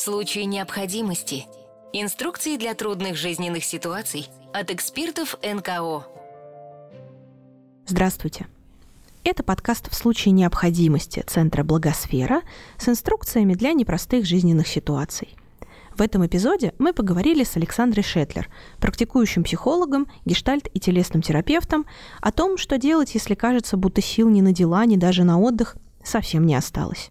случае необходимости. Инструкции для трудных жизненных ситуаций от экспертов НКО. Здравствуйте. Это подкаст «В случае необходимости» Центра «Благосфера» с инструкциями для непростых жизненных ситуаций. В этом эпизоде мы поговорили с Александрой Шетлер, практикующим психологом, гештальт и телесным терапевтом, о том, что делать, если кажется, будто сил ни на дела, ни даже на отдых совсем не осталось.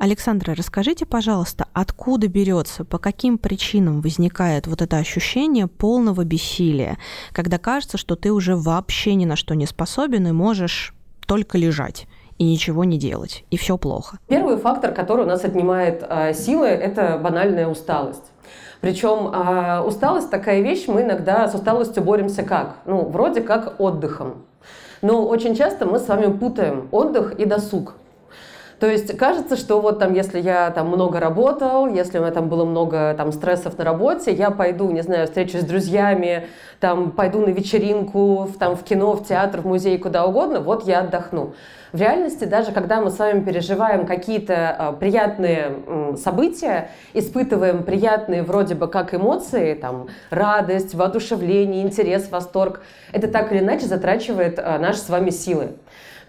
Александра, расскажите, пожалуйста, откуда берется, по каким причинам возникает вот это ощущение полного бессилия, когда кажется, что ты уже вообще ни на что не способен и можешь только лежать и ничего не делать, и все плохо? Первый фактор, который у нас отнимает э, силы, это банальная усталость. Причем э, усталость такая вещь, мы иногда с усталостью боремся как? Ну, вроде как отдыхом. Но очень часто мы с вами путаем отдых и досуг. То есть кажется, что вот там, если я там много работал, если у меня там было много там стрессов на работе, я пойду, не знаю, встречусь с друзьями, там пойду на вечеринку, в, там в кино, в театр, в музей, куда угодно, вот я отдохну. В реальности, даже когда мы с вами переживаем какие-то э, приятные э, события, испытываем приятные вроде бы как эмоции, там, радость, воодушевление, интерес, восторг, это так или иначе затрачивает э, наши с вами силы.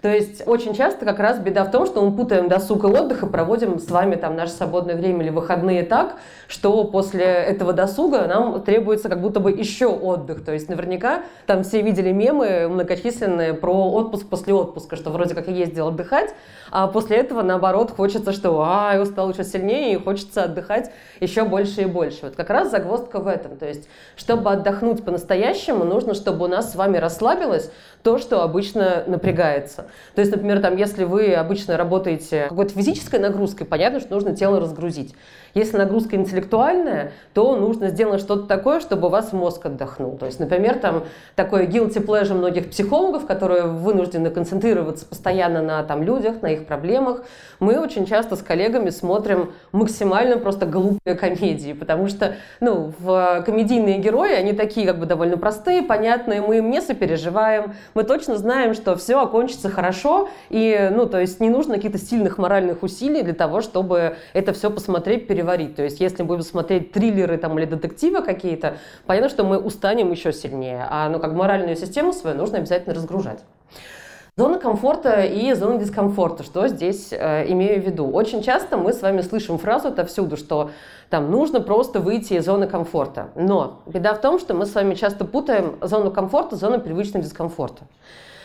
То есть очень часто как раз беда в том, что мы путаем досуг и отдых и проводим с вами там наше свободное время или выходные так, что после этого досуга нам требуется как будто бы еще отдых. То есть наверняка там все видели мемы многочисленные про отпуск после отпуска, что вроде как я ездил отдыхать, а после этого наоборот хочется, что а, я устал еще сильнее и хочется отдыхать еще больше и больше. Вот как раз загвоздка в этом. То есть чтобы отдохнуть по-настоящему, нужно, чтобы у нас с вами расслабилось то, что обычно напрягается. То есть, например, там, если вы обычно работаете какой-то физической нагрузкой, понятно, что нужно тело разгрузить. Если нагрузка интеллектуальная, то нужно сделать что-то такое, чтобы у вас мозг отдохнул. То есть, например, там такой guilty pleasure многих психологов, которые вынуждены концентрироваться постоянно на там, людях, на их проблемах. Мы очень часто с коллегами смотрим максимально просто глупые комедии, потому что ну, в комедийные герои, они такие как бы довольно простые, понятные, мы им не сопереживаем, мы точно знаем, что все окончится хорошо, и, ну, то есть не нужно каких-то сильных моральных усилий для того, чтобы это все посмотреть. То есть если будем смотреть триллеры там, или детективы какие-то, понятно, что мы устанем еще сильнее, а ну, как моральную систему свою нужно обязательно разгружать. Зона комфорта и зона дискомфорта. Что здесь э, имею в виду? Очень часто мы с вами слышим фразу отовсюду, что там нужно просто выйти из зоны комфорта. Но беда в том, что мы с вами часто путаем зону комфорта с зоной привычного дискомфорта.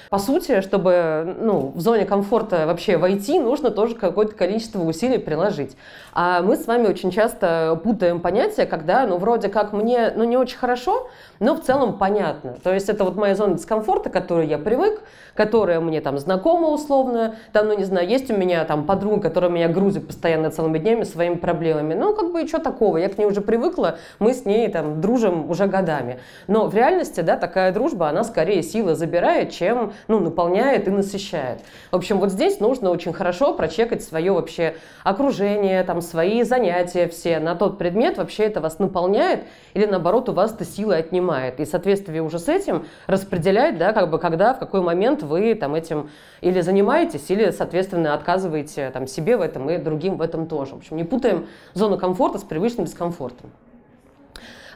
По сути, чтобы ну, в зоне комфорта вообще войти, нужно тоже какое-то количество усилий приложить. А мы с вами очень часто путаем понятия, когда, ну, вроде как мне, ну, не очень хорошо, но в целом понятно. То есть это вот моя зона дискомфорта, к которой я привык, которая мне там знакома условно, там, ну, не знаю, есть у меня там подруга, которая меня грузит постоянно целыми днями своими проблемами. Ну, как бы и что такого, я к ней уже привыкла, мы с ней там дружим уже годами. Но в реальности, да, такая дружба, она скорее силы забирает, чем ну, наполняет и насыщает. В общем, вот здесь нужно очень хорошо прочекать свое вообще окружение, там, свои занятия все на тот предмет, вообще это вас наполняет или наоборот у вас это силы отнимает. И в соответствии уже с этим распределять, да, как бы когда, в какой момент вы там этим или занимаетесь, или, соответственно, отказываете там себе в этом и другим в этом тоже. В общем, не путаем зону комфорта с привычным дискомфортом.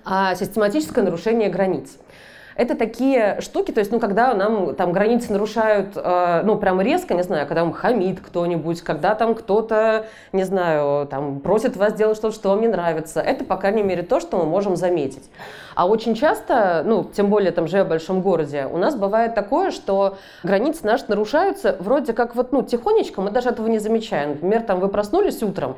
А систематическое нарушение границ это такие штуки, то есть, ну, когда нам там границы нарушают, э, ну, прямо резко, не знаю, когда вам хамит кто-нибудь, когда там кто-то, не знаю, там просит вас делать что-то, что вам не нравится, это, по крайней мере, то, что мы можем заметить. А очень часто, ну, тем более там живя в большом городе, у нас бывает такое, что границы наши нарушаются вроде как вот, ну, тихонечко, мы даже этого не замечаем. Например, там вы проснулись утром,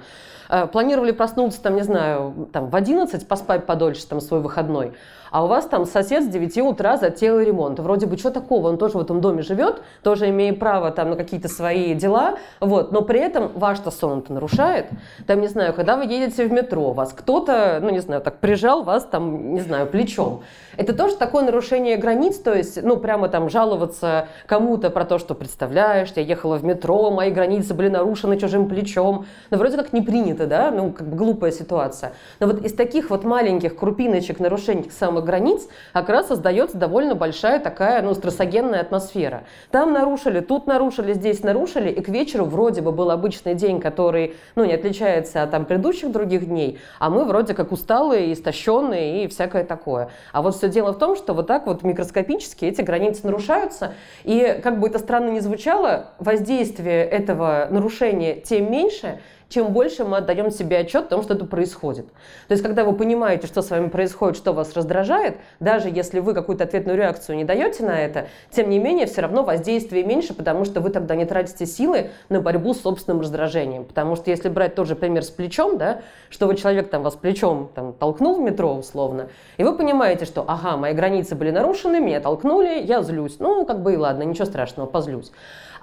э, планировали проснуться, там, не знаю, там в 11, поспать подольше, там, свой выходной, а у вас там сосед с 9 утра затеял ремонт. Вроде бы, что такого, он тоже в этом доме живет, тоже имеет право там на какие-то свои дела, вот, но при этом ваш-то сон-то нарушает. Там, не знаю, когда вы едете в метро, вас кто-то, ну, не знаю, так прижал вас там, не знаю, плечом. Это тоже такое нарушение границ, то есть, ну, прямо там жаловаться кому-то про то, что представляешь, я ехала в метро, мои границы были нарушены чужим плечом. Ну, вроде как не принято, да, ну, как бы глупая ситуация. Но вот из таких вот маленьких крупиночек нарушений самых новых границ, как раз создается довольно большая такая, ну, стрессогенная атмосфера. Там нарушили, тут нарушили, здесь нарушили, и к вечеру вроде бы был обычный день, который, ну, не отличается от там предыдущих других дней, а мы вроде как усталые, истощенные и всякое такое. А вот все дело в том, что вот так вот микроскопически эти границы нарушаются, и как бы это странно ни звучало, воздействие этого нарушения тем меньше, чем больше мы отдаем себе отчет о том, что это происходит. То есть, когда вы понимаете, что с вами происходит, что вас раздражает, даже если вы какую-то ответную реакцию не даете на это, тем не менее, все равно воздействие меньше, потому что вы тогда не тратите силы на борьбу с собственным раздражением. Потому что если брать тот же пример с плечом, да, что вы человек там вас плечом там, толкнул в метро условно, и вы понимаете, что ага, мои границы были нарушены, меня толкнули, я злюсь. Ну, как бы и ладно, ничего страшного, позлюсь.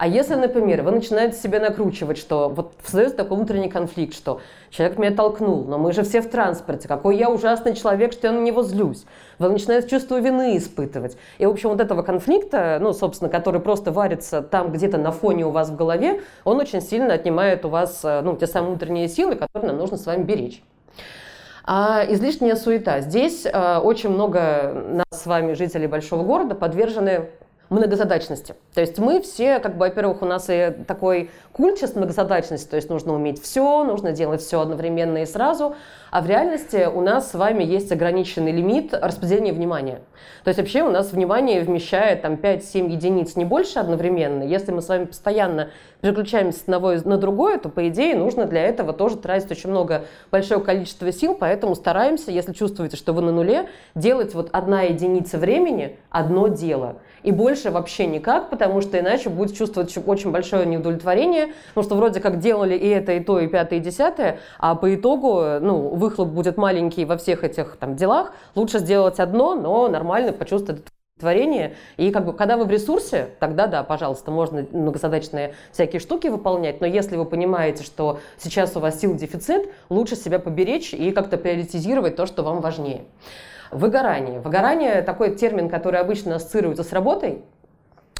А если, например, вы начинаете себя накручивать, что вот создается такой внутренний конфликт, что человек меня толкнул, но мы же все в транспорте, какой я ужасный человек, что я на него злюсь. Вы начинаете чувство вины испытывать. И, в общем, вот этого конфликта, ну, собственно, который просто варится там где-то на фоне у вас в голове, он очень сильно отнимает у вас, э, ну, те самые внутренние силы, которые нам нужно с вами беречь. А излишняя суета. Здесь э, очень много нас с вами, жителей большого города, подвержены многозадачности. То есть мы все, как бы, во-первых, у нас и такой культ сейчас многозадачности, то есть нужно уметь все, нужно делать все одновременно и сразу, а в реальности у нас с вами есть ограниченный лимит распределения внимания. То есть вообще у нас внимание вмещает там 5-7 единиц, не больше одновременно. Если мы с вами постоянно переключаемся с одного на другое, то, по идее, нужно для этого тоже тратить очень много, большое количество сил, поэтому стараемся, если чувствуете, что вы на нуле, делать вот одна единица времени, одно дело. И больше вообще никак, потому что иначе будет чувствовать очень большое неудовлетворение, потому что вроде как делали и это, и то, и пятое, и десятое, а по итогу, ну, выхлоп будет маленький во всех этих там делах. Лучше сделать одно, но нормально почувствовать творение. И как бы, когда вы в ресурсе, тогда да, пожалуйста, можно многозадачные всякие штуки выполнять, но если вы понимаете, что сейчас у вас сил дефицит, лучше себя поберечь и как-то приоритизировать то, что вам важнее. Выгорание. Выгорание – такой термин, который обычно ассоциируется с работой,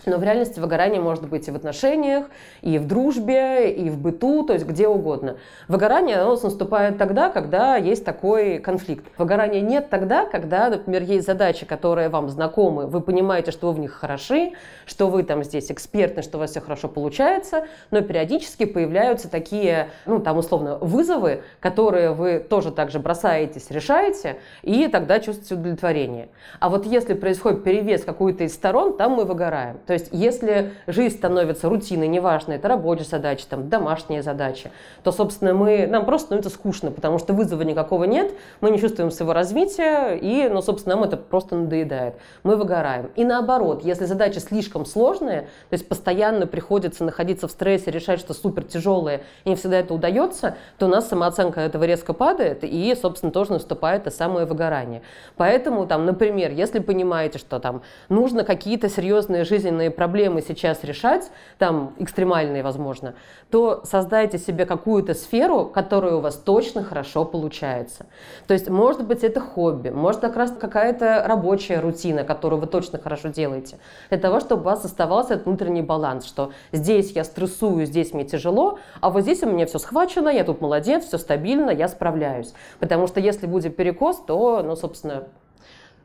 но в реальности выгорание может быть и в отношениях, и в дружбе, и в быту, то есть где угодно. Выгорание оно наступает тогда, когда есть такой конфликт. Выгорания нет тогда, когда, например, есть задачи, которые вам знакомы, вы понимаете, что вы в них хороши, что вы там здесь экспертны, что у вас все хорошо получается, но периодически появляются такие, ну там условно, вызовы, которые вы тоже также бросаетесь, решаете, и тогда чувствуете удовлетворение. А вот если происходит перевес какой-то из сторон, там мы выгораем. То есть если жизнь становится рутиной, неважно, это рабочие задачи, там, домашние задачи, то, собственно, мы, нам просто становится скучно, потому что вызова никакого нет, мы не чувствуем своего развития, и, ну, собственно, нам это просто надоедает. Мы выгораем. И наоборот, если задачи слишком сложные, то есть постоянно приходится находиться в стрессе, решать что супер тяжелое, и не всегда это удается, то у нас самооценка этого резко падает, и, собственно, тоже наступает это самое выгорание. Поэтому, там, например, если понимаете, что там нужно какие-то серьезные жизненные жизненные проблемы сейчас решать, там экстремальные, возможно, то создайте себе какую-то сферу, которая у вас точно хорошо получается. То есть, может быть, это хобби, может как раз какая-то рабочая рутина, которую вы точно хорошо делаете, для того, чтобы у вас оставался этот внутренний баланс, что здесь я стрессую, здесь мне тяжело, а вот здесь у меня все схвачено, я тут молодец, все стабильно, я справляюсь. Потому что если будет перекос, то, ну, собственно,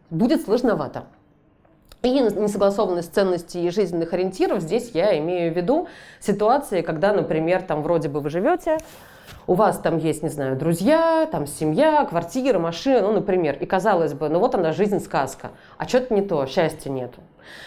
будет сложновато. И несогласованность ценностей и жизненных ориентиров, здесь я имею в виду ситуации, когда, например, там вроде бы вы живете, у вас там есть, не знаю, друзья, там семья, квартира, машина, ну, например, и казалось бы, ну вот она жизнь сказка, а что-то не то, счастья нету.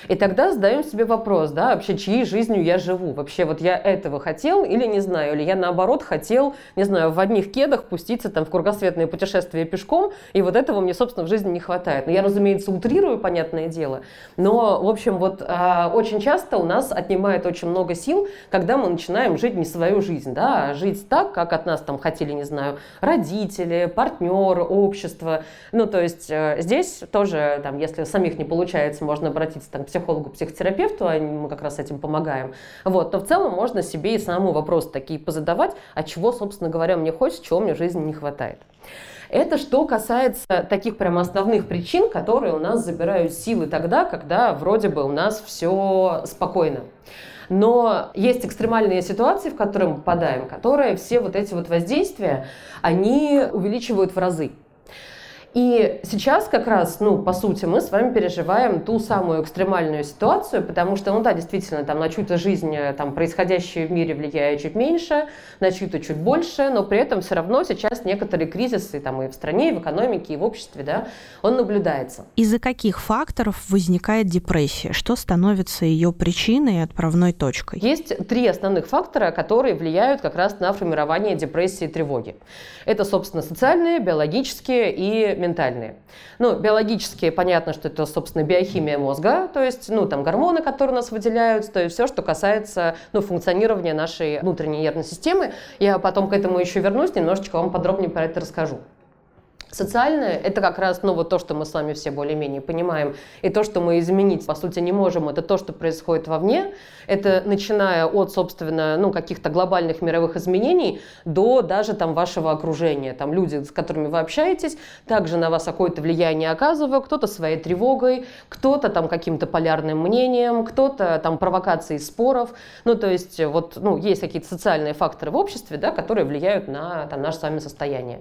И тогда задаем себе вопрос, да, вообще, чьей жизнью я живу? Вообще, вот я этого хотел или не знаю, или я наоборот хотел, не знаю, в одних кедах пуститься там в кругосветное путешествие пешком, и вот этого мне, собственно, в жизни не хватает. Но я, разумеется, утрирую, понятное дело, но, в общем, вот а, очень часто у нас отнимает очень много сил, когда мы начинаем жить не свою жизнь, да, а жить так, как от нас там хотели, не знаю, родители, партнеры, общество. Ну, то есть э, здесь тоже, там, если самих не получается, можно обратиться там, психологу, психотерапевту, а мы как раз этим помогаем, вот, то в целом можно себе и самому вопросы такие позадавать, а чего, собственно говоря, мне хочется, чего мне в жизни не хватает. Это что касается таких прям основных причин, которые у нас забирают силы тогда, когда вроде бы у нас все спокойно. Но есть экстремальные ситуации, в которые мы попадаем, которые все вот эти вот воздействия, они увеличивают в разы. И сейчас как раз, ну, по сути, мы с вами переживаем ту самую экстремальную ситуацию, потому что, ну да, действительно, там на чью-то жизнь э, там, происходящее в мире влияет чуть меньше, на чью-то чуть больше, но при этом все равно сейчас некоторые кризисы там и в стране, и в экономике, и в обществе, да, он наблюдается. Из-за каких факторов возникает депрессия? Что становится ее причиной и отправной точкой? Есть три основных фактора, которые влияют как раз на формирование депрессии и тревоги. Это, собственно, социальные, биологические и ментальные. Ну, биологические, понятно, что это, собственно, биохимия мозга, то есть, ну, там, гормоны, которые у нас выделяются, то есть все, что касается, ну, функционирования нашей внутренней нервной системы. Я потом к этому еще вернусь, немножечко вам подробнее про это расскажу. Социальное – это как раз ну, вот то, что мы с вами все более-менее понимаем, и то, что мы изменить, по сути, не можем, это то, что происходит вовне. Это начиная от, собственно, ну, каких-то глобальных мировых изменений до даже там вашего окружения. Там люди, с которыми вы общаетесь, также на вас какое-то влияние оказывают, кто-то своей тревогой, кто-то там каким-то полярным мнением, кто-то там провокацией споров. Ну, то есть вот, ну, есть какие-то социальные факторы в обществе, да, которые влияют на там, наше с вами состояние.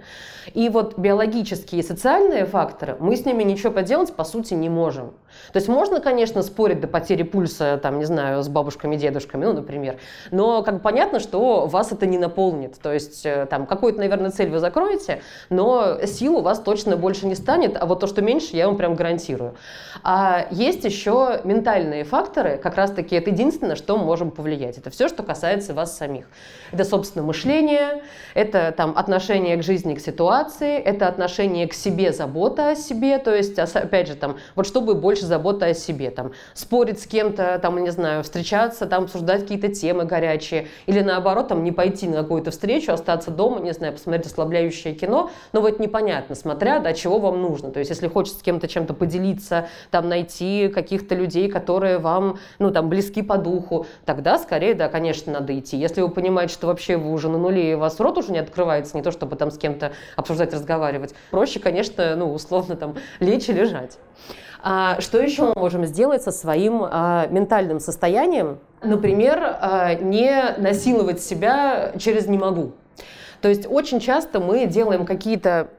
И вот биологически биологические и социальные факторы, мы с ними ничего поделать по сути не можем. То есть можно, конечно, спорить до потери пульса, там, не знаю, с бабушками, дедушками, ну, например, но как бы понятно, что вас это не наполнит. То есть э, там какую-то, наверное, цель вы закроете, но сил у вас точно больше не станет, а вот то, что меньше, я вам прям гарантирую. А есть еще ментальные факторы, как раз-таки это единственное, что мы можем повлиять. Это все, что касается вас самих. Это, собственно, мышление, это там отношение к жизни, к ситуации, это отношение к себе, забота о себе, то есть, опять же, там, вот чтобы больше забота о себе, там, спорить с кем-то, там, не знаю, встречаться, там, обсуждать какие-то темы горячие, или наоборот, там, не пойти на какую-то встречу, остаться дома, не знаю, посмотреть ослабляющее кино, но вот непонятно, смотря, да, чего вам нужно, то есть, если хочется с кем-то чем-то поделиться, там, найти каких-то людей, которые вам, ну, там, близки по духу, тогда, скорее, да, конечно, надо идти. Если вы понимаете, что вообще вы уже на нуле, и у вас рот уже не открывается, не то, чтобы там с кем-то обсуждать, разговаривать, Проще, конечно, ну, условно там лечь и лежать. А, что еще мы можем сделать со своим а, ментальным состоянием? Например, а, не насиловать себя через «не могу». То есть очень часто мы делаем какие-то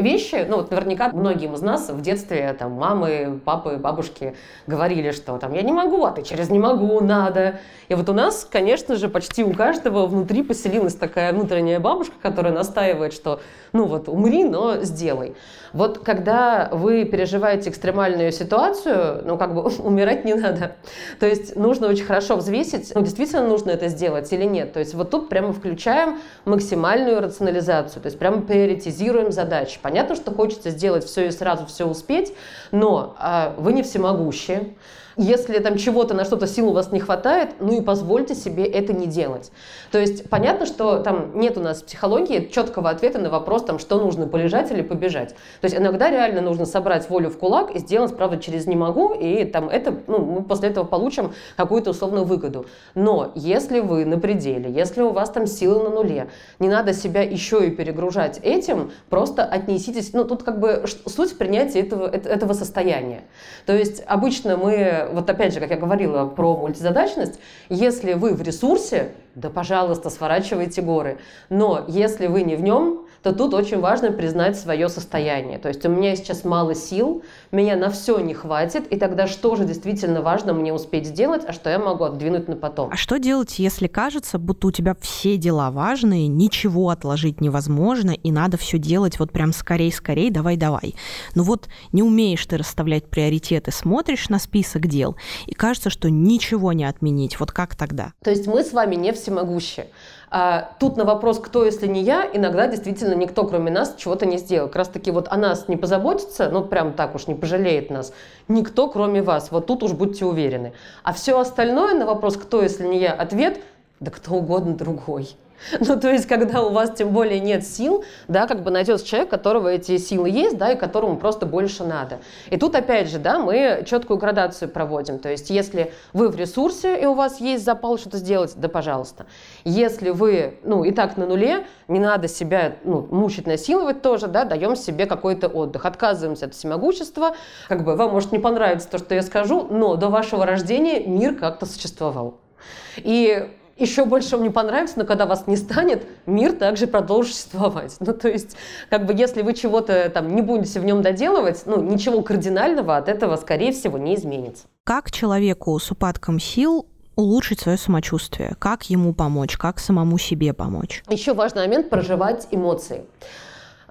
вещи, ну вот наверняка многим из нас в детстве там мамы, папы, бабушки говорили, что там я не могу, а ты через не могу, надо. И вот у нас, конечно же, почти у каждого внутри поселилась такая внутренняя бабушка, которая настаивает, что ну вот умри, но сделай. Вот когда вы переживаете экстремальную ситуацию, ну как бы умирать не надо. То есть нужно очень хорошо взвесить, ну действительно нужно это сделать или нет. То есть вот тут прямо включаем максимальную рационализацию, то есть прямо приоритизируем задачи. Понятно, что хочется сделать все и сразу все успеть, но а, вы не всемогущие. Если там чего-то на что-то сил у вас не хватает, ну и позвольте себе это не делать. То есть понятно, что там нет у нас в психологии четкого ответа на вопрос, там, что нужно, полежать или побежать. То есть иногда реально нужно собрать волю в кулак и сделать, правда, через «не могу», и там это, ну, мы после этого получим какую-то условную выгоду. Но если вы на пределе, если у вас там силы на нуле, не надо себя еще и перегружать этим, просто отнеситесь, ну, тут как бы суть принятия этого, этого состояния. То есть обычно мы вот опять же, как я говорила про мультизадачность, если вы в ресурсе, да, пожалуйста, сворачивайте горы. Но если вы не в нем, то тут очень важно признать свое состояние. То есть у меня сейчас мало сил, меня на все не хватит, и тогда что же действительно важно мне успеть сделать, а что я могу отдвинуть на потом. А что делать, если кажется, будто у тебя все дела важные, ничего отложить невозможно, и надо все делать вот прям скорей-скорей, давай-давай. Ну вот не умеешь ты расставлять приоритеты, смотришь на список дел, и кажется, что ничего не отменить. Вот как тогда? То есть мы с вами не всемогущие. А, тут на вопрос, кто, если не я, иногда действительно никто, кроме нас, чего-то не сделал. Как раз таки вот о нас не позаботится, ну прям так уж не пожалеет нас, никто, кроме вас. Вот тут уж будьте уверены. А все остальное на вопрос, кто, если не я, ответ, да кто угодно другой. Ну, то есть, когда у вас тем более нет сил, да, как бы найдется человек, которого эти силы есть, да, и которому просто больше надо. И тут, опять же, да, мы четкую градацию проводим. То есть, если вы в ресурсе, и у вас есть запал что-то сделать, да, пожалуйста. Если вы, ну, и так на нуле, не надо себя, ну, мучить, насиловать тоже, да, даем себе какой-то отдых. Отказываемся от всемогущества. Как бы вам может не понравиться то, что я скажу, но до вашего рождения мир как-то существовал. И еще больше вам не понравится, но когда вас не станет, мир также продолжит существовать. Ну, то есть, как бы, если вы чего-то там не будете в нем доделывать, ну, ничего кардинального от этого, скорее всего, не изменится. Как человеку с упадком сил улучшить свое самочувствие? Как ему помочь? Как самому себе помочь? Еще важный момент – проживать эмоции.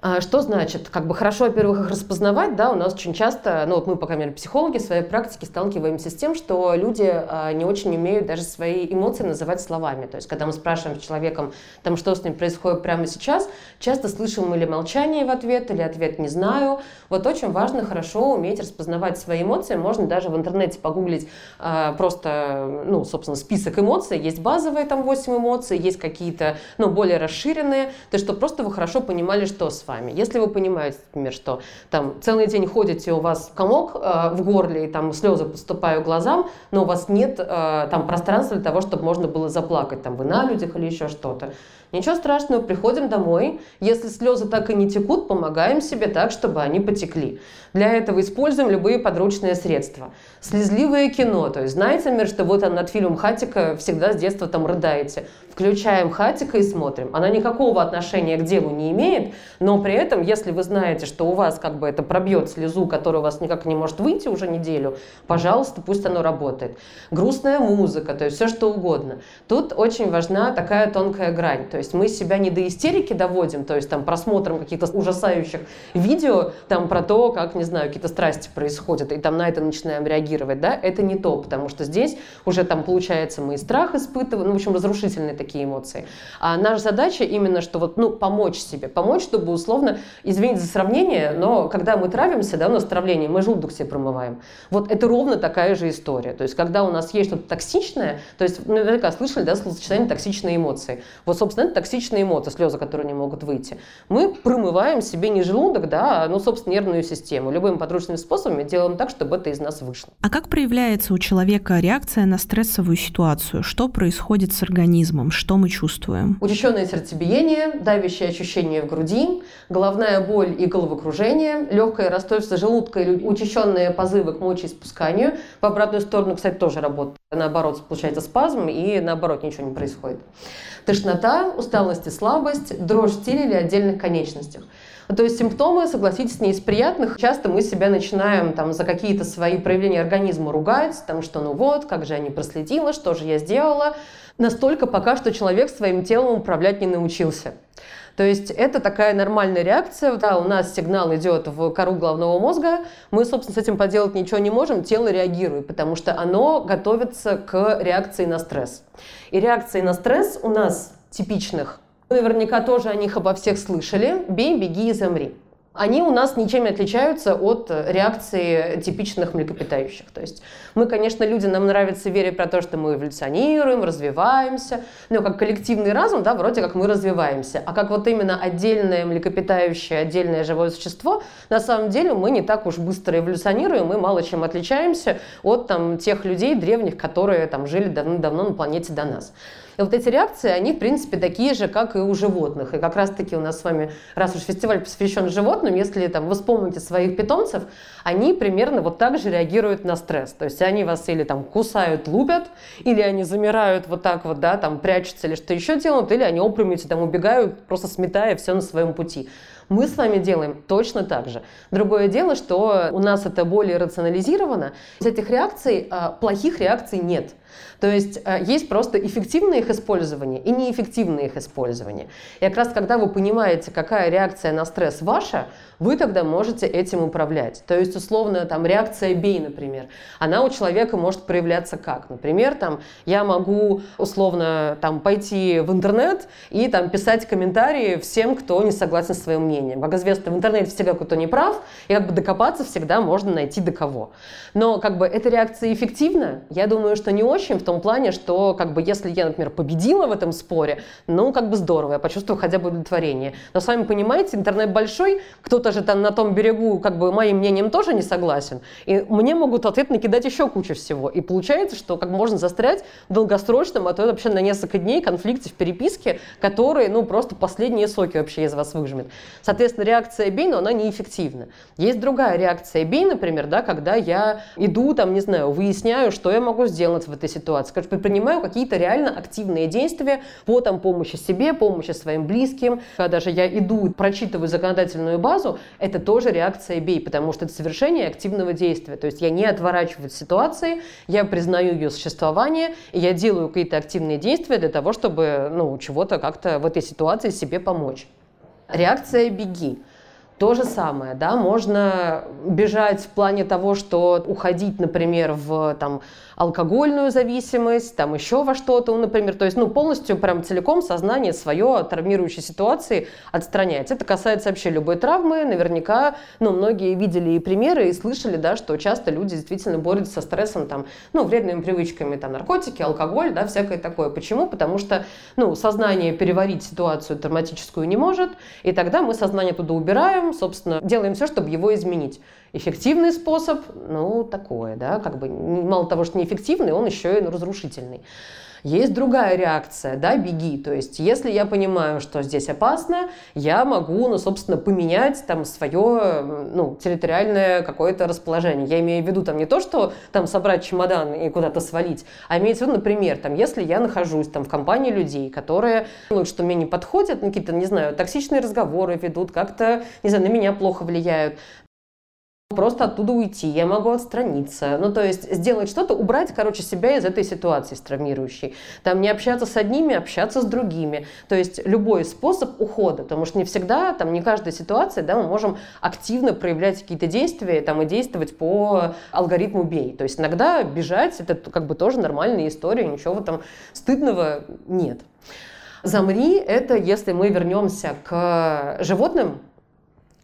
А, что значит? Как бы хорошо, во-первых, их распознавать, да, у нас очень часто, ну вот мы, по крайней мере, психологи в своей практике сталкиваемся с тем, что люди а, не очень умеют даже свои эмоции называть словами. То есть, когда мы спрашиваем с человеком, там, что с ним происходит прямо сейчас, часто слышим или молчание в ответ, или ответ «не знаю». Вот очень важно хорошо уметь распознавать свои эмоции. Можно даже в интернете погуглить а, просто, ну, собственно, список эмоций. Есть базовые там 8 эмоций, есть какие-то, ну, более расширенные. То есть, чтобы просто вы хорошо понимали, что с вами. Если вы понимаете, например, что там целый день ходите, у вас комок э, в горле, и там слезы поступают глазам, но у вас нет э, там пространства для того, чтобы можно было заплакать, там вы на людях или еще что-то. Ничего страшного, приходим домой. Если слезы так и не текут, помогаем себе так, чтобы они потекли. Для этого используем любые подручные средства. Слезливое кино, то есть знаете, например, что вы там над фильмом Хатика всегда с детства там рыдаете. Включаем Хатика и смотрим. Она никакого отношения к делу не имеет, но при этом, если вы знаете, что у вас как бы это пробьет слезу, которая у вас никак не может выйти уже неделю, пожалуйста, пусть оно работает. Грустная музыка, то есть все что угодно. Тут очень важна такая тонкая грань. То есть мы себя не до истерики доводим, то есть там просмотром каких-то ужасающих видео там про то, как, не знаю, какие-то страсти происходят, и там на это начинаем реагировать, да, это не то, потому что здесь уже там получается мы и страх испытываем, ну, в общем, разрушительные такие эмоции. А наша задача именно, что вот, ну, помочь себе, помочь, чтобы условно, извините за сравнение, но когда мы травимся, да, у нас травление, мы желудок себе промываем. Вот это ровно такая же история. То есть, когда у нас есть что-то токсичное, то есть, наверняка слышали, да, словосочетание токсичные эмоции. Вот, собственно, это токсичные эмоции, слезы, которые не могут выйти. Мы промываем себе не желудок, да, а, ну, собственно, нервную систему. Любыми подручными способами делаем так, чтобы это из нас вышло. А как проявляется у человека реакция на стрессовую ситуацию? Что происходит с организмом? Что мы чувствуем? Учащенное сердцебиение, давящее ощущение в груди, головная боль и головокружение, легкое расстройство желудка или учащенные позывы к мочеиспусканию. В обратную сторону, кстати, тоже работает. Наоборот, получается спазм, и наоборот ничего не происходит. Тошнота, усталость и слабость, дрожь в теле или отдельных конечностях. То есть симптомы, согласитесь, не из приятных. Часто мы себя начинаем там, за какие-то свои проявления организма ругать, там, что ну вот, как же я не проследила, что же я сделала. Настолько пока что человек своим телом управлять не научился. То есть это такая нормальная реакция. Да, у нас сигнал идет в кору головного мозга, мы, собственно, с этим поделать ничего не можем, тело реагирует, потому что оно готовится к реакции на стресс. И реакции на стресс у нас типичных Наверняка тоже о них обо всех слышали. Бей, беги и замри. Они у нас ничем не отличаются от реакции типичных млекопитающих. То есть мы, конечно, люди, нам нравится верить про то, что мы эволюционируем, развиваемся. Но как коллективный разум, да, вроде как мы развиваемся. А как вот именно отдельное млекопитающее, отдельное живое существо, на самом деле мы не так уж быстро эволюционируем, мы мало чем отличаемся от там, тех людей древних, которые там жили давно-давно на планете до нас. И вот эти реакции, они, в принципе, такие же, как и у животных. И как раз-таки у нас с вами, раз уж фестиваль посвящен животным, если там, вы вспомните своих питомцев, они примерно вот так же реагируют на стресс. То есть они вас или там кусают, лупят, или они замирают вот так вот, да, там прячутся или что еще делают, или они опрометью там убегают, просто сметая все на своем пути. Мы с вами делаем точно так же. Другое дело, что у нас это более рационализировано. Из этих реакций, а, плохих реакций нет. То есть э, есть просто эффективное их использование и неэффективное их использование. И как раз когда вы понимаете, какая реакция на стресс ваша, вы тогда можете этим управлять. То есть, условно, там, реакция «бей», например, она у человека может проявляться как? Например, там, я могу, условно, там, пойти в интернет и там, писать комментарии всем, кто не согласен с своим мнением. Как известно, в интернете всегда кто-то не прав, и как бы докопаться всегда можно найти до кого. Но как бы эта реакция эффективна? Я думаю, что не очень, в том плане, что как бы если я, например, победила в этом споре, ну, как бы здорово, я почувствую хотя бы удовлетворение. Но сами понимаете, интернет большой, кто-то же там на том берегу как бы моим мнением тоже не согласен, и мне могут ответ накидать еще кучу всего. И получается, что как можно застрять в долгосрочном, а то вообще на несколько дней конфликте в переписке, который, ну, просто последние соки вообще из вас выжмет. Соответственно, реакция бей, но она неэффективна. Есть другая реакция бей, например, да, когда я иду, там, не знаю, выясняю, что я могу сделать в этой ситуации, скажем, предпринимаю какие-то реально активные действия по там, помощи себе, помощи своим близким. Когда даже я иду, прочитываю законодательную базу, это тоже реакция «бей», потому что это совершение активного действия. То есть я не отворачиваюсь от ситуации, я признаю ее существование, и я делаю какие-то активные действия для того, чтобы ну, чего-то как-то в этой ситуации себе помочь. Реакция «беги». То же самое, да, можно бежать в плане того, что уходить, например, в там, алкогольную зависимость, там еще во что-то, например, то есть ну, полностью прям целиком сознание свое от травмирующей ситуации отстранять. Это касается вообще любой травмы, наверняка, ну, многие видели и примеры, и слышали, да, что часто люди действительно борются со стрессом, там, ну, вредными привычками, там, наркотики, алкоголь, да, всякое такое. Почему? Потому что, ну, сознание переварить ситуацию травматическую не может, и тогда мы сознание туда убираем, собственно, делаем все, чтобы его изменить. Эффективный способ, ну, такое, да, как бы мало того, что неэффективный, он еще и разрушительный. Есть другая реакция, да, беги. То есть, если я понимаю, что здесь опасно, я могу, ну, собственно, поменять там свое, ну, территориальное какое-то расположение. Я имею в виду там не то, что там собрать чемодан и куда-то свалить, а имеется в виду, например, там, если я нахожусь там в компании людей, которые, ну, что мне не подходят, ну, какие-то, не знаю, токсичные разговоры ведут, как-то, не знаю, на меня плохо влияют, просто оттуда уйти, я могу отстраниться. Ну, то есть сделать что-то, убрать, короче, себя из этой ситуации с травмирующей. Там не общаться с одними, общаться с другими. То есть любой способ ухода, потому что не всегда, там не каждая ситуация, да, мы можем активно проявлять какие-то действия там, и действовать по алгоритму бей. То есть иногда бежать, это как бы тоже нормальная история, ничего этом стыдного нет. Замри – это если мы вернемся к животным,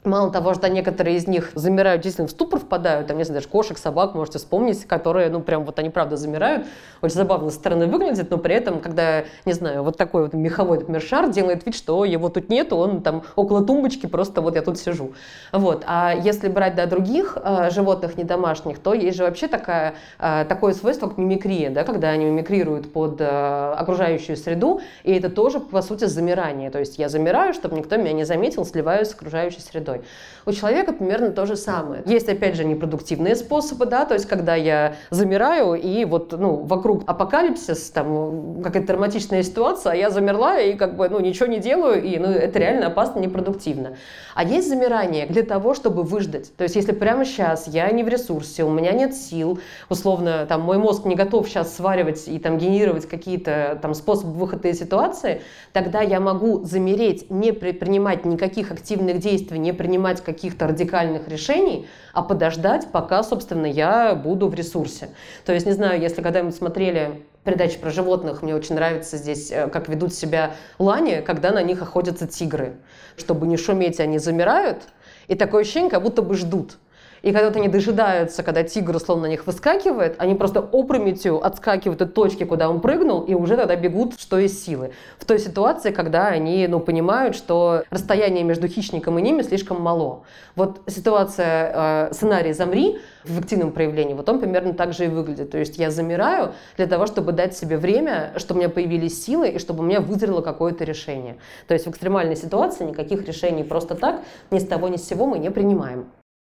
Мало того, что некоторые из них замирают, действительно в ступор впадают, там, не знаю, даже кошек, собак можете вспомнить, которые, ну, прям вот они правда замирают, очень забавно со стороны выглядит, но при этом, когда, не знаю, вот такой вот меховой, например, шар делает вид, что его тут нету, он там около тумбочки, просто вот я тут сижу. Вот. А если брать, да, других э, животных не домашних, то есть же вообще такая, э, такое свойство, как мимикрия, да, когда они мимикрируют под э, окружающую среду, и это тоже, по сути, замирание. То есть я замираю, чтобы никто меня не заметил, сливаюсь с окружающей средой мечтой. У человека примерно то же самое. Есть, опять же, непродуктивные способы, да, то есть когда я замираю, и вот, ну, вокруг апокалипсис, там, какая-то травматичная ситуация, а я замерла и как бы, ну, ничего не делаю, и, ну, это реально опасно, непродуктивно. А есть замирание для того, чтобы выждать. То есть если прямо сейчас я не в ресурсе, у меня нет сил, условно, там, мой мозг не готов сейчас сваривать и там генерировать какие-то там способы выхода из ситуации, тогда я могу замереть, не принимать никаких активных действий, не принимать каких-то радикальных решений, а подождать, пока, собственно, я буду в ресурсе. То есть, не знаю, если когда-нибудь смотрели передачи про животных, мне очень нравится здесь, э, как ведут себя лани, когда на них охотятся тигры. Чтобы не шуметь, они замирают, и такое ощущение, как будто бы ждут. И когда вот они дожидаются, когда тигр условно на них выскакивает, они просто опрометью отскакивают от точки, куда он прыгнул, и уже тогда бегут, что из силы. В той ситуации, когда они ну, понимают, что расстояние между хищником и ними слишком мало. Вот ситуация, э, сценарий «Замри» в активном проявлении, вот он примерно так же и выглядит. То есть я замираю для того, чтобы дать себе время, чтобы у меня появились силы и чтобы у меня вызрело какое-то решение. То есть в экстремальной ситуации никаких решений просто так ни с того ни с сего мы не принимаем.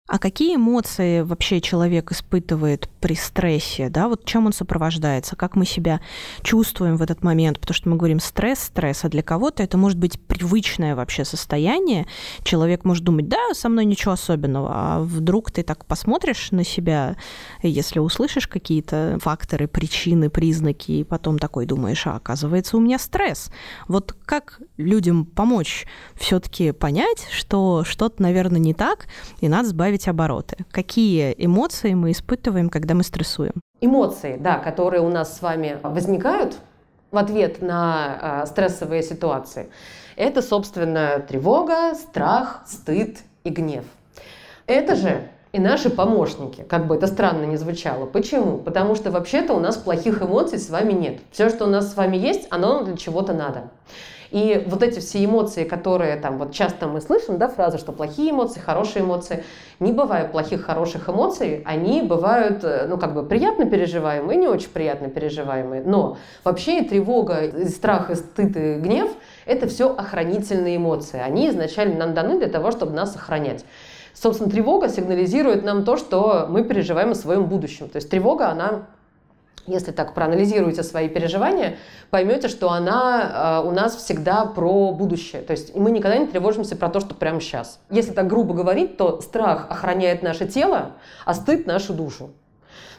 А какие эмоции вообще человек испытывает при стрессе? Да? Вот чем он сопровождается? Как мы себя чувствуем в этот момент? Потому что мы говорим стресс, стресс, а для кого-то это может быть привычное вообще состояние. Человек может думать, да, со мной ничего особенного, а вдруг ты так посмотришь на себя, если услышишь какие-то факторы, причины, признаки, и потом такой думаешь, а оказывается у меня стресс. Вот как людям помочь все-таки понять, что что-то, наверное, не так, и надо сбавить сбавить обороты. Какие эмоции мы испытываем, когда мы стрессуем? Эмоции, да, которые у нас с вами возникают в ответ на э, стрессовые ситуации, это, собственно, тревога, страх, стыд и гнев. Это же и наши помощники, как бы это странно ни звучало. Почему? Потому что вообще-то у нас плохих эмоций с вами нет. Все, что у нас с вами есть, оно для чего-то надо. И вот эти все эмоции, которые там вот часто мы слышим, да, фразы, что плохие эмоции, хорошие эмоции, не бывает плохих, хороших эмоций, они бывают, э, ну, как бы приятно переживаемые не очень приятно переживаемые. Но вообще и тревога, и страх, и стыд, и гнев – это все охранительные эмоции. Они изначально нам даны для того, чтобы нас охранять. Собственно, тревога сигнализирует нам то, что мы переживаем о своем будущем. То есть тревога, она если так проанализируете свои переживания, поймете, что она э, у нас всегда про будущее. То есть мы никогда не тревожимся про то, что прямо сейчас. Если так грубо говорить, то страх охраняет наше тело, а стыд нашу душу.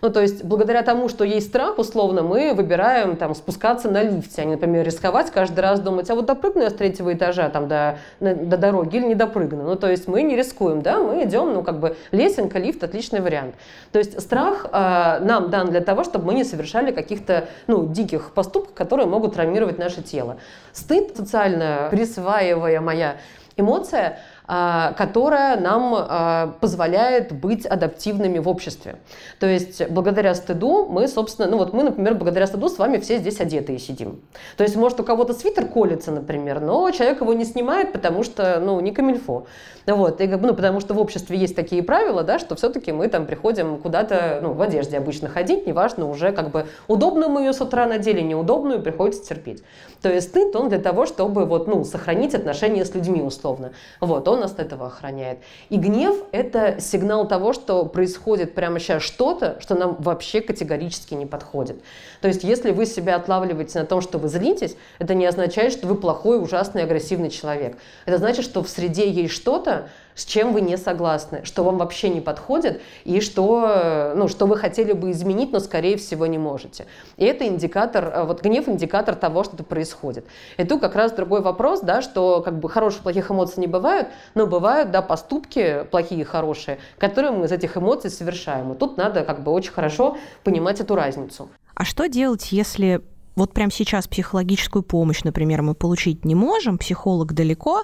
Ну, то есть, благодаря тому, что есть страх, условно, мы выбираем там спускаться на лифте, а не, например, рисковать каждый раз, думать, а вот допрыгну я с третьего этажа там до, до дороги или не допрыгну. Ну, то есть, мы не рискуем, да, мы идем, ну, как бы лесенка, лифт, отличный вариант. То есть, страх э, нам дан для того, чтобы мы не совершали каких-то, ну, диких поступков, которые могут травмировать наше тело. Стыд, социально присваиваемая эмоция, а, которая нам а, позволяет быть адаптивными в обществе. То есть благодаря стыду мы, собственно, ну вот мы, например, благодаря стыду с вами все здесь одетые сидим. То есть может у кого-то свитер колется, например, но человек его не снимает, потому что, ну, не камильфо. Вот, и, ну, потому что в обществе есть такие правила, да, что все-таки мы там приходим куда-то, ну, в одежде обычно ходить, неважно уже как бы удобную мы ее с утра надели, неудобную, приходится терпеть. То есть стыд, он для того, чтобы вот, ну, сохранить отношения с людьми условно. Вот, он нас от этого охраняет. И гнев – это сигнал того, что происходит прямо сейчас что-то, что нам вообще категорически не подходит. То есть если вы себя отлавливаете на том, что вы злитесь, это не означает, что вы плохой, ужасный, агрессивный человек. Это значит, что в среде есть что-то, с чем вы не согласны, что вам вообще не подходит и что, ну, что вы хотели бы изменить, но, скорее всего, не можете. И это индикатор, э, вот гнев индикатор того, что это происходит. И тут как раз другой вопрос, да, что как бы хороших, плохих эмоций не бывают, но бывают, да, поступки плохие, хорошие, которые мы из этих эмоций совершаем. И тут надо как бы очень хорошо понимать эту разницу. А что делать, если вот прямо сейчас психологическую помощь, например, мы получить не можем, психолог далеко,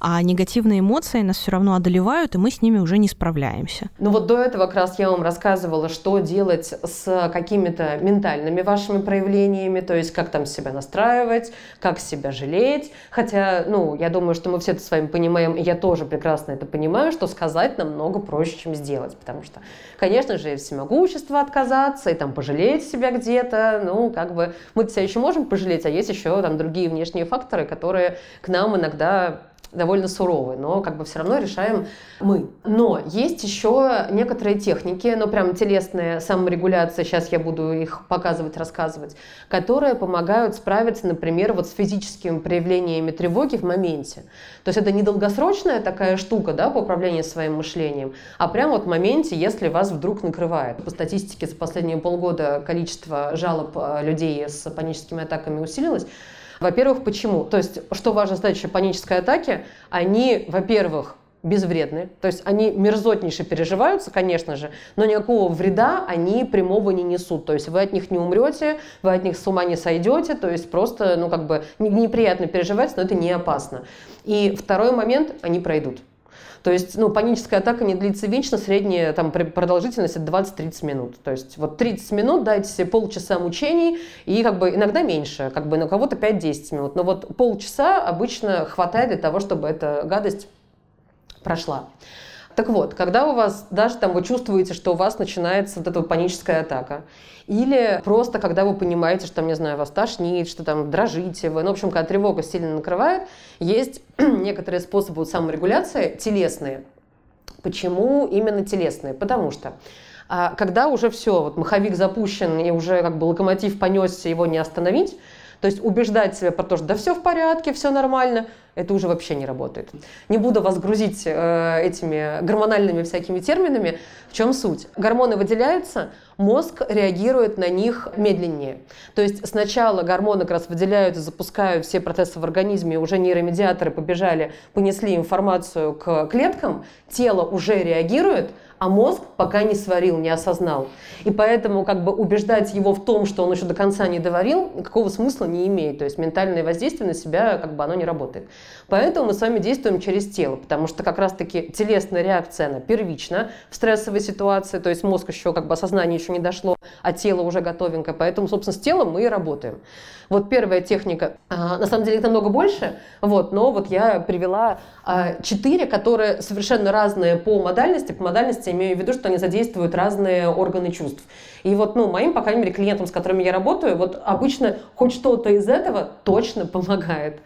а негативные эмоции нас все равно одолевают, и мы с ними уже не справляемся. Ну вот до этого как раз я вам рассказывала, что делать с какими-то ментальными вашими проявлениями, то есть как там себя настраивать, как себя жалеть. Хотя, ну, я думаю, что мы все это с вами понимаем, и я тоже прекрасно это понимаю, что сказать намного проще, чем сделать, потому что, конечно же, всемогущество отказаться и там пожалеть себя где-то, ну, как бы мы себя еще можем пожалеть, а есть еще там другие внешние факторы, которые к нам иногда довольно суровые, но как бы все равно решаем мы. Но есть еще некоторые техники, но прям телесная саморегуляция, сейчас я буду их показывать, рассказывать, которые помогают справиться, например, вот с физическими проявлениями тревоги в моменте. То есть это не долгосрочная такая штука, да, по управлению своим мышлением, а прямо вот в моменте, если вас вдруг накрывает. По статистике за последние полгода количество жалоб э, людей с паническими атаками усилилось, во-первых, почему? То есть, что важно знать еще панической атаки, они, во-первых, безвредны. То есть они мерзотнейше переживаются, конечно же, но никакого вреда они прямого не несут. То есть вы от них не умрете, вы от них с ума не сойдете, то есть просто, ну, как бы неприятно переживать, но это не опасно. И второй момент, они пройдут. То есть, ну, паническая атака не длится вечно, средняя там продолжительность это 20-30 минут. То есть, вот 30 минут дайте себе полчаса мучений, и как бы иногда меньше, как бы на кого-то 5-10 минут. Но вот полчаса обычно хватает для того, чтобы эта гадость прошла. Так вот, когда у вас даже там вы чувствуете, что у вас начинается вот эта паническая атака, или просто когда вы понимаете, что, не знаю, вас тошнит, что там дрожите вы, ну, в общем, когда тревога сильно накрывает, есть некоторые способы саморегуляции телесные. Почему именно телесные? Потому что а, когда уже все, вот маховик запущен и уже как бы локомотив понесся, его не остановить, то есть убеждать себя про то, что да все в порядке, все нормально, это уже вообще не работает. Не буду вас грузить э, этими гормональными всякими терминами. В чем суть? Гормоны выделяются, мозг реагирует на них медленнее. То есть сначала гормоны как раз выделяют и запускают все процессы в организме, уже нейромедиаторы побежали, понесли информацию к клеткам, тело уже реагирует, а мозг пока не сварил, не осознал. И поэтому как бы убеждать его в том, что он еще до конца не доварил, никакого смысла не имеет. То есть ментальное воздействие на себя, как бы оно не работает. Поэтому мы с вами действуем через тело, потому что как раз-таки телесная реакция, она первична в стрессовой ситуации, то есть мозг еще, как бы осознание еще не дошло, а тело уже готовенькое. Поэтому, собственно, с телом мы и работаем. Вот первая техника, а, на самом деле их намного больше, вот, но вот я привела а, четыре, которые совершенно разные по модальности. По модальности имею в виду, что они задействуют разные органы чувств. И вот, ну, моим, по крайней мере, клиентам, с которыми я работаю, вот обычно хоть что-то из этого точно помогает.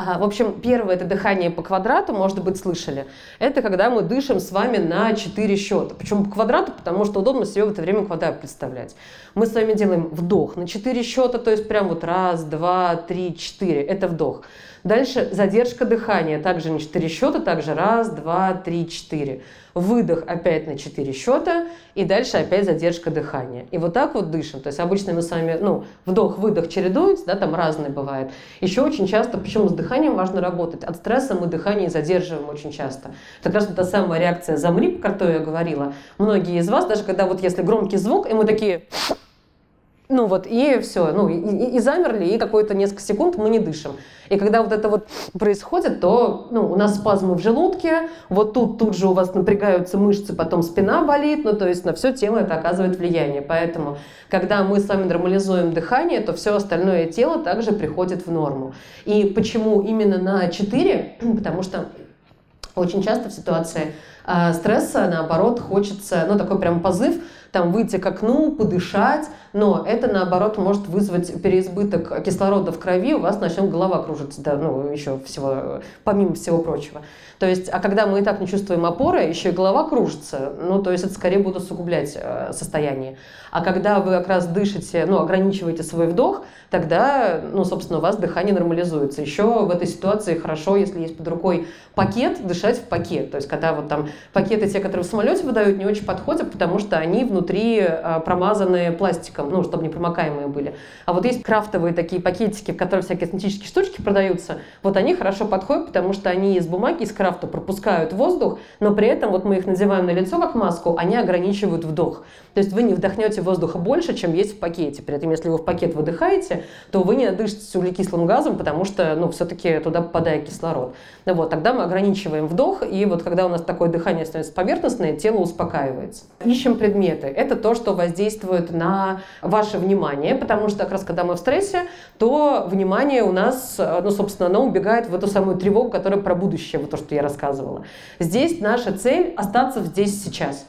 А, в общем, первое это дыхание по квадрату, может быть, слышали. Это когда мы дышим с вами на 4 счета. Почему по квадрату? Потому что удобно себе в это время квадрат представлять. Мы с вами делаем вдох на 4 счета, то есть прям вот раз, два, три, четыре. Это вдох. Дальше задержка дыхания, также на 4 счета, также раз, два, три, четыре. Выдох опять на 4 счета, и дальше опять задержка дыхания. И вот так вот дышим. То есть обычно мы с вами, ну, вдох-выдох чередуется, да, там разные бывает. Еще очень часто, почему с дыханием важно работать? От стресса мы дыхание задерживаем очень часто. Это раз та самая реакция «замри», про которую я говорила. Многие из вас, даже когда вот если громкий звук, и мы такие ну вот, и все, ну, и, и, и замерли, и какое-то несколько секунд мы не дышим. И когда вот это вот происходит, то ну, у нас спазмы в желудке, вот тут тут же у вас напрягаются мышцы, потом спина болит, ну то есть на все тело это оказывает влияние. Поэтому, когда мы с вами нормализуем дыхание, то все остальное тело также приходит в норму. И почему именно на 4? Потому что очень часто в ситуации э, стресса, наоборот, хочется, ну такой прям позыв, там выйти к окну, подышать, но это, наоборот, может вызвать переизбыток кислорода в крови, у вас начнет голова кружиться, да, ну, еще всего, помимо всего прочего. То есть, а когда мы и так не чувствуем опоры, еще и голова кружится, ну, то есть это скорее будет усугублять э, состояние. А когда вы как раз дышите, ну, ограничиваете свой вдох, тогда, ну, собственно, у вас дыхание нормализуется. Еще в этой ситуации хорошо, если есть под рукой пакет, дышать в пакет. То есть, когда вот там пакеты, те, которые в самолете выдают, не очень подходят, потому что они внутри э, промазаны пластиком, ну, чтобы не промокаемые были. А вот есть крафтовые такие пакетики, в которых всякие косметические штучки продаются, вот они хорошо подходят, потому что они из бумаги, из крафта пропускают воздух, но при этом вот мы их надеваем на лицо как маску, они ограничивают вдох. То есть вы не вдохнете воздуха больше, чем есть в пакете. При этом, если вы в пакет выдыхаете, то вы не дышите углекислым газом, потому что, ну, все-таки туда попадает кислород. Ну, вот, тогда мы ограничиваем вдох, и вот когда у нас такое дыхание становится поверхностное, тело успокаивается. Ищем предметы. Это то, что воздействует на ваше внимание, потому что как раз когда мы в стрессе, то внимание у нас, ну, собственно, оно убегает в эту самую тревогу, которая про будущее, вот то, что я рассказывала. Здесь наша цель остаться здесь сейчас.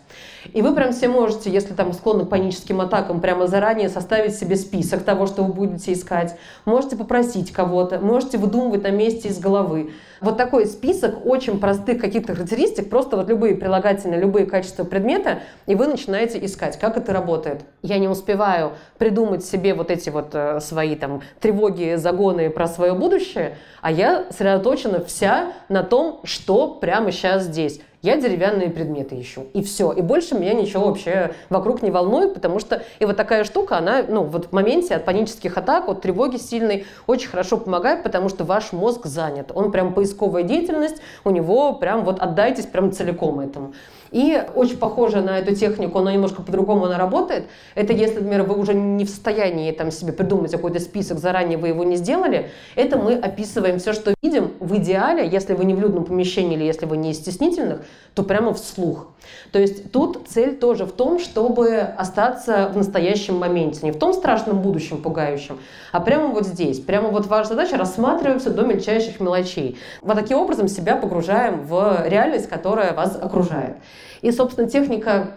И вы прям все можете, если там склонны к паническим атакам, прямо заранее составить себе список того, что вы будете искать. Можете попросить кого-то, можете выдумывать на месте из головы. Вот такой список очень простых каких-то характеристик, просто вот любые прилагательные, любые качества предмета, и вы начинаете искать, как это работает. Я не успеваю придумать себе вот эти вот э, свои там тревоги, загоны про свое будущее, а я сосредоточена вся на том, что прямо сейчас здесь я деревянные предметы ищу. И все. И больше меня ничего вообще вокруг не волнует, потому что и вот такая штука, она, ну, вот в моменте от панических атак, от тревоги сильной, очень хорошо помогает, потому что ваш мозг занят. Он прям поисковая деятельность, у него прям вот отдайтесь прям целиком этому. И очень похоже на эту технику, но немножко по-другому она работает. Это если, например, вы уже не в состоянии там себе придумать какой-то список, заранее вы его не сделали, это мы описываем все, что видим, в идеале, если вы не в людном помещении или если вы не из стеснительных, то прямо вслух. То есть тут цель тоже в том, чтобы остаться в настоящем моменте, не в том страшном будущем пугающем, а прямо вот здесь. Прямо вот ваша задача рассматривать все до мельчайших мелочей. Вот таким образом себя погружаем в реальность, которая вас окружает. И, собственно, техника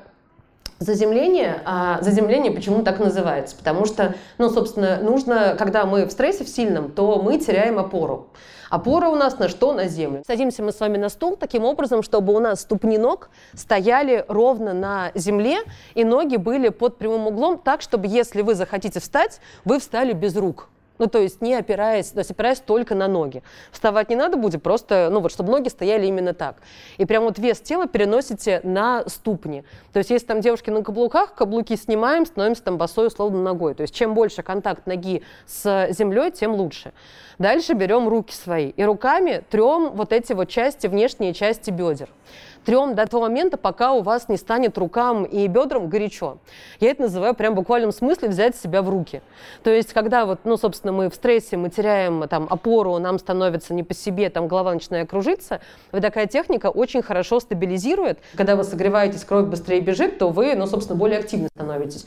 Заземление, а заземление почему так называется? Потому что, ну, собственно, нужно, когда мы в стрессе в сильном, то мы теряем опору. Опора у нас на что? На землю. Садимся мы с вами на стул таким образом, чтобы у нас ступни ног стояли ровно на земле, и ноги были под прямым углом так, чтобы если вы захотите встать, вы встали без рук. Ну, то есть не опираясь, то есть опираясь только на ноги. Вставать не надо будет, просто, ну вот, чтобы ноги стояли именно так. И прям вот вес тела переносите на ступни. То есть если там девушки на каблуках, каблуки снимаем, становимся там босой условно ногой. То есть чем больше контакт ноги с землей, тем лучше. Дальше берем руки свои и руками трем вот эти вот части, внешние части бедер трем до того момента, пока у вас не станет рукам и бедрам горячо. Я это называю прям в буквальном смысле взять себя в руки. То есть, когда вот, ну, собственно, мы в стрессе, мы теряем там опору, нам становится не по себе, там голова начинает кружиться, вот такая техника очень хорошо стабилизирует. Когда вы согреваетесь, кровь быстрее бежит, то вы, ну, собственно, более активны становитесь.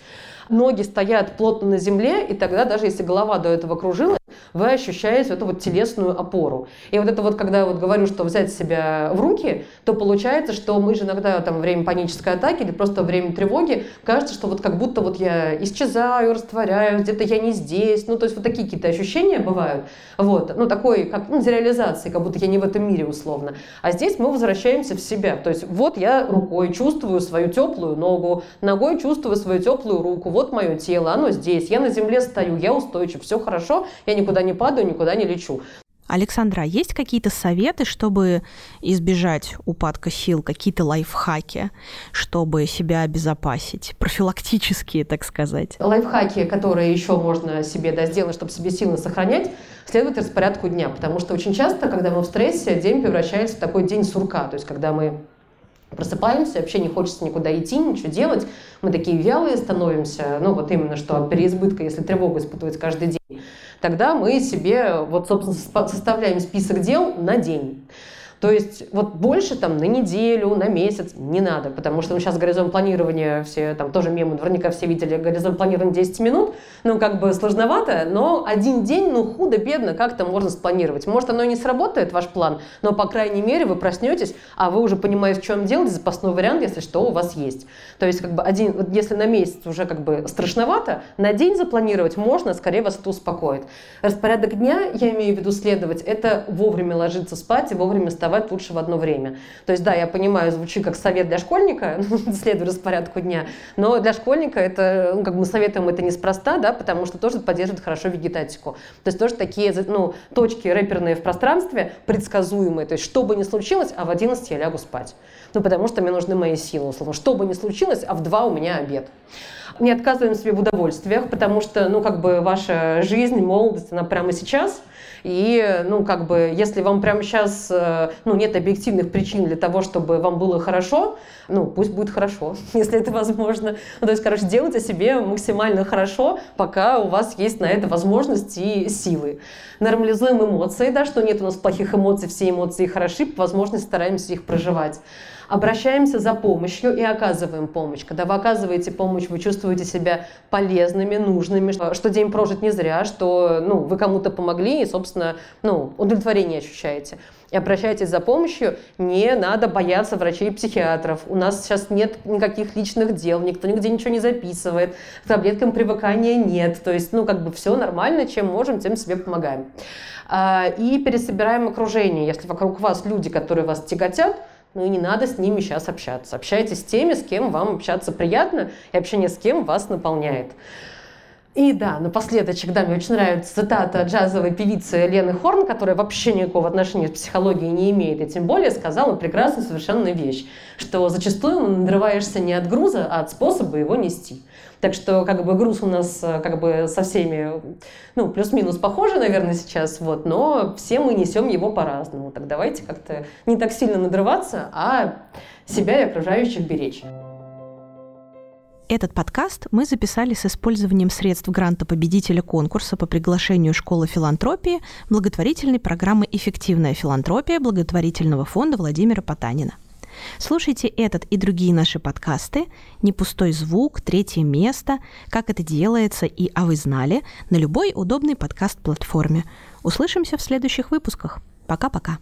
Ноги стоят плотно на земле, и тогда даже если голова до этого кружилась, вы ощущаете эту вот телесную опору. И вот это вот, когда я вот говорю, что взять себя в руки, то получается, что мы же иногда там во время панической атаки или просто во время тревоги кажется, что вот как будто вот я исчезаю, растворяюсь, где-то я не здесь. Ну, то есть вот такие какие-то ощущения бывают. Вот. Ну, такой, как ну, реализации, как будто я не в этом мире условно. А здесь мы возвращаемся в себя. То есть вот я рукой чувствую свою теплую ногу, ногой чувствую свою теплую руку, вот мое тело, оно здесь, я на земле стою, я устойчив, все хорошо, я никуда не падаю, никуда не лечу. Александра, а есть какие-то советы, чтобы избежать упадка сил, какие-то лайфхаки, чтобы себя обезопасить, профилактические, так сказать? Лайфхаки, которые еще можно себе да, сделать, чтобы себе силы сохранять, следует распорядку дня, потому что очень часто, когда мы в стрессе, день превращается в такой день сурка, то есть когда мы просыпаемся, вообще не хочется никуда идти, ничего делать, мы такие вялые становимся, ну вот именно что переизбытка, если тревогу испытывать каждый день, тогда мы себе вот, собственно, составляем список дел на день. То есть вот больше там на неделю, на месяц не надо, потому что ну, сейчас горизонт планирования, все там тоже мемы, наверняка все видели горизонт планирования 10 минут, ну как бы сложновато, но один день, ну худо-бедно как-то можно спланировать. Может оно и не сработает, ваш план, но по крайней мере вы проснетесь, а вы уже понимаете, в чем дело, запасной вариант, если что, у вас есть. То есть как бы один, вот если на месяц уже как бы страшновато, на день запланировать можно, скорее вас это успокоит. Распорядок дня, я имею в виду следовать, это вовремя ложиться спать и вовремя вставать вставать лучше в одно время. То есть, да, я понимаю, звучит как совет для школьника, следуй распорядку дня, но для школьника это, ну, как мы советуем это неспроста, да, потому что тоже поддерживает хорошо вегетатику. То есть тоже такие, ну, точки рэперные в пространстве, предсказуемые. То есть, что бы ни случилось, а в 11 я лягу спать. Ну, потому что мне нужны мои силы, условно. Что бы ни случилось, а в 2 у меня обед не отказываем себе в удовольствиях, потому что, ну, как бы ваша жизнь, молодость, она прямо сейчас – и, ну, как бы, если вам прямо сейчас, э, ну, нет объективных причин для того, чтобы вам было хорошо, ну, пусть будет хорошо, если это возможно. Ну, то есть, короче, делайте себе максимально хорошо, пока у вас есть на это возможность и силы. Нормализуем эмоции, да, что нет у нас плохих эмоций, все эмоции хороши, по возможности стараемся их проживать обращаемся за помощью и оказываем помощь. Когда вы оказываете помощь, вы чувствуете себя полезными, нужными, что день прожит не зря, что ну, вы кому-то помогли и, собственно, ну, удовлетворение ощущаете. И обращайтесь за помощью, не надо бояться врачей и психиатров. У нас сейчас нет никаких личных дел, никто нигде ничего не записывает, к таблеткам привыкания нет. То есть, ну, как бы все нормально, чем можем, тем себе помогаем. А, и пересобираем окружение. Если вокруг вас люди, которые вас тяготят, ну и не надо с ними сейчас общаться. Общайтесь с теми, с кем вам общаться приятно, и общение с кем вас наполняет. И да, напоследочек, да, мне очень нравится цитата джазовой певицы Лены Хорн, которая вообще никакого отношения к психологии не имеет, и тем более сказала прекрасную совершенно вещь, что зачастую надрываешься не от груза, а от способа его нести. Так что как бы груз у нас э, как бы со всеми, ну, плюс-минус похожий, наверное, сейчас, вот, но все мы несем его по-разному. Так давайте как-то не так сильно надрываться, а себя и окружающих беречь. Этот подкаст мы записали с использованием средств гранта победителя конкурса по приглашению Школы филантропии благотворительной программы «Эффективная филантропия» благотворительного фонда Владимира Потанина. Слушайте этот и другие наши подкасты «Не пустой звук», «Третье место», «Как это делается» и «А вы знали» на любой удобной подкаст-платформе. Услышимся в следующих выпусках. Пока-пока.